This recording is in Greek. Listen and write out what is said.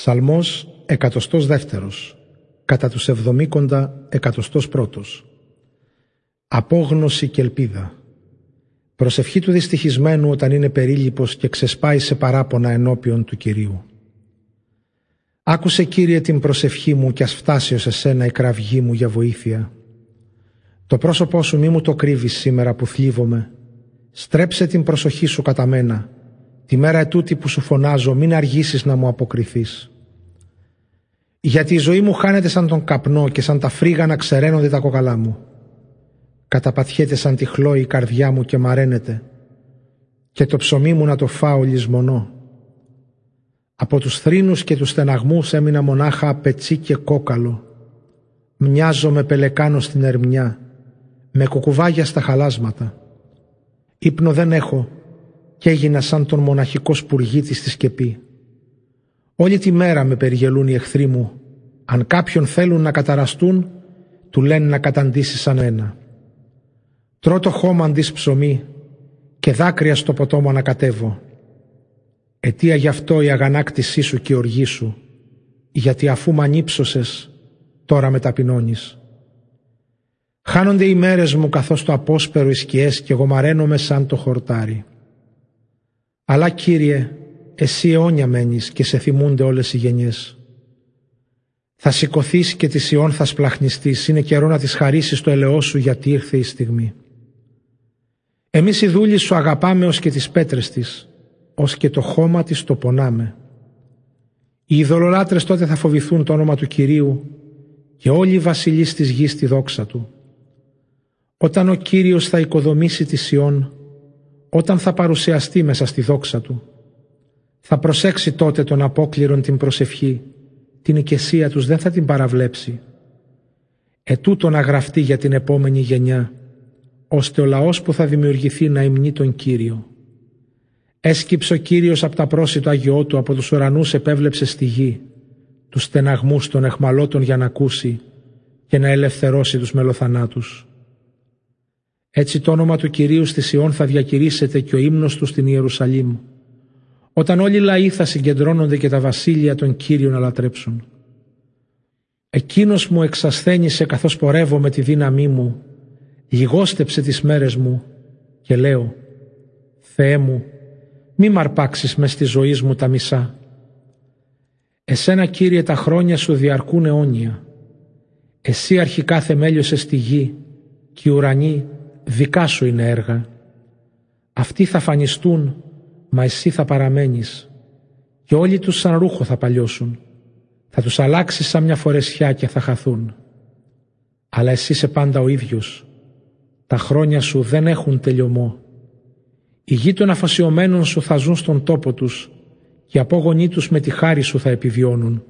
Ψαλμός εκατοστός δεύτερος, κατά τους εβδομήκοντα εκατοστός πρώτος. Απόγνωση και ελπίδα. Προσευχή του δυστυχισμένου όταν είναι περίλυπος και ξεσπάει σε παράπονα ενώπιον του Κυρίου. Άκουσε Κύριε την προσευχή μου και ας φτάσει ως εσένα η κραυγή μου για βοήθεια. Το πρόσωπό σου μη μου το κρύβεις σήμερα που θλίβομαι. Στρέψε την προσοχή σου κατά μένα. Τη μέρα ετούτη που σου φωνάζω μην αργήσεις να μου αποκριθείς. Γιατί η ζωή μου χάνεται σαν τον καπνό και σαν τα φρίγα να ξεραίνονται τα κοκαλά μου. Καταπατιέται σαν τη χλώη η καρδιά μου και μαραίνεται και το ψωμί μου να το φάω λησμονώ. Από τους θρήνους και τους στεναγμούς έμεινα μονάχα πετσί και κόκαλο. Μοιάζω με πελεκάνο στην ερμιά, με κουκουβάγια στα χαλάσματα. Ήπνο δεν έχω και έγινα σαν τον μοναχικός σπουργίτη στη σκεπή. Όλη τη μέρα με περιγελούν οι εχθροί μου. Αν κάποιον θέλουν να καταραστούν, του λένε να καταντήσει σαν ένα. Τρώω χώμα αντί ψωμί και δάκρυα στο ποτό μου ανακατεύω. Αιτία γι' αυτό η αγανάκτησή σου και η οργή σου, γιατί αφού μ' ανύψωσες, τώρα με ταπεινώνεις. Χάνονται οι μέρες μου καθώς το απόσπερο οι σκιές και εγώ μαραίνομαι σαν το χορτάρι. Αλλά Κύριε, εσύ αιώνια μένεις και σε θυμούνται όλες οι γενιές. Θα σηκωθείς και της Σιών θα σπλαχνιστείς, είναι καιρό να της χαρίσεις το ελαιό σου γιατί ήρθε η στιγμή. Εμείς οι δούλοι σου αγαπάμε ως και τις πέτρες της, ως και το χώμα της το πονάμε. Οι ειδωλολάτρες τότε θα φοβηθούν το όνομα του Κυρίου και όλοι οι βασιλείς της γης τη δόξα του. Όταν ο Κύριος θα οικοδομήσει της Σιών, όταν θα παρουσιαστεί μέσα στη δόξα του, θα προσέξει τότε τον απόκληρον την προσευχή, την οικεσία τους δεν θα την παραβλέψει. Ετούτο να γραφτεί για την επόμενη γενιά, ώστε ο λαός που θα δημιουργηθεί να υμνεί τον Κύριο. Έσκυψε ο Κύριος από τα πρόσιτο Αγιό του, από τους ουρανούς επέβλεψε στη γη, τους στεναγμούς των εχμαλώτων για να ακούσει και να ελευθερώσει τους μελοθανάτους. Έτσι το όνομα του Κυρίου στη Σιών θα διακηρύσσεται και ο ύμνος του στην Ιερουσαλήμ, όταν όλοι οι λαοί θα συγκεντρώνονται και τα βασίλεια των Κύριων να λατρέψουν. Εκείνος μου εξασθένησε καθώς πορεύω με τη δύναμή μου, λιγόστεψε τις μέρες μου και λέω «Θεέ μου, μη μ' αρπάξεις μες στη ζωή μου τα μισά. Εσένα Κύριε τα χρόνια σου διαρκούν αιώνια. Εσύ αρχικά θεμέλιωσες τη γη και οι ουρανοί δικά σου είναι έργα. Αυτοί θα φανιστούν, μα εσύ θα παραμένεις και όλοι τους σαν ρούχο θα παλιώσουν. Θα τους αλλάξεις σαν μια φορεσιά και θα χαθούν. Αλλά εσύ είσαι πάντα ο ίδιος. Τα χρόνια σου δεν έχουν τελειωμό. Οι γη των αφασιωμένων σου θα ζουν στον τόπο τους και οι απόγονοί τους με τη χάρη σου θα επιβιώνουν.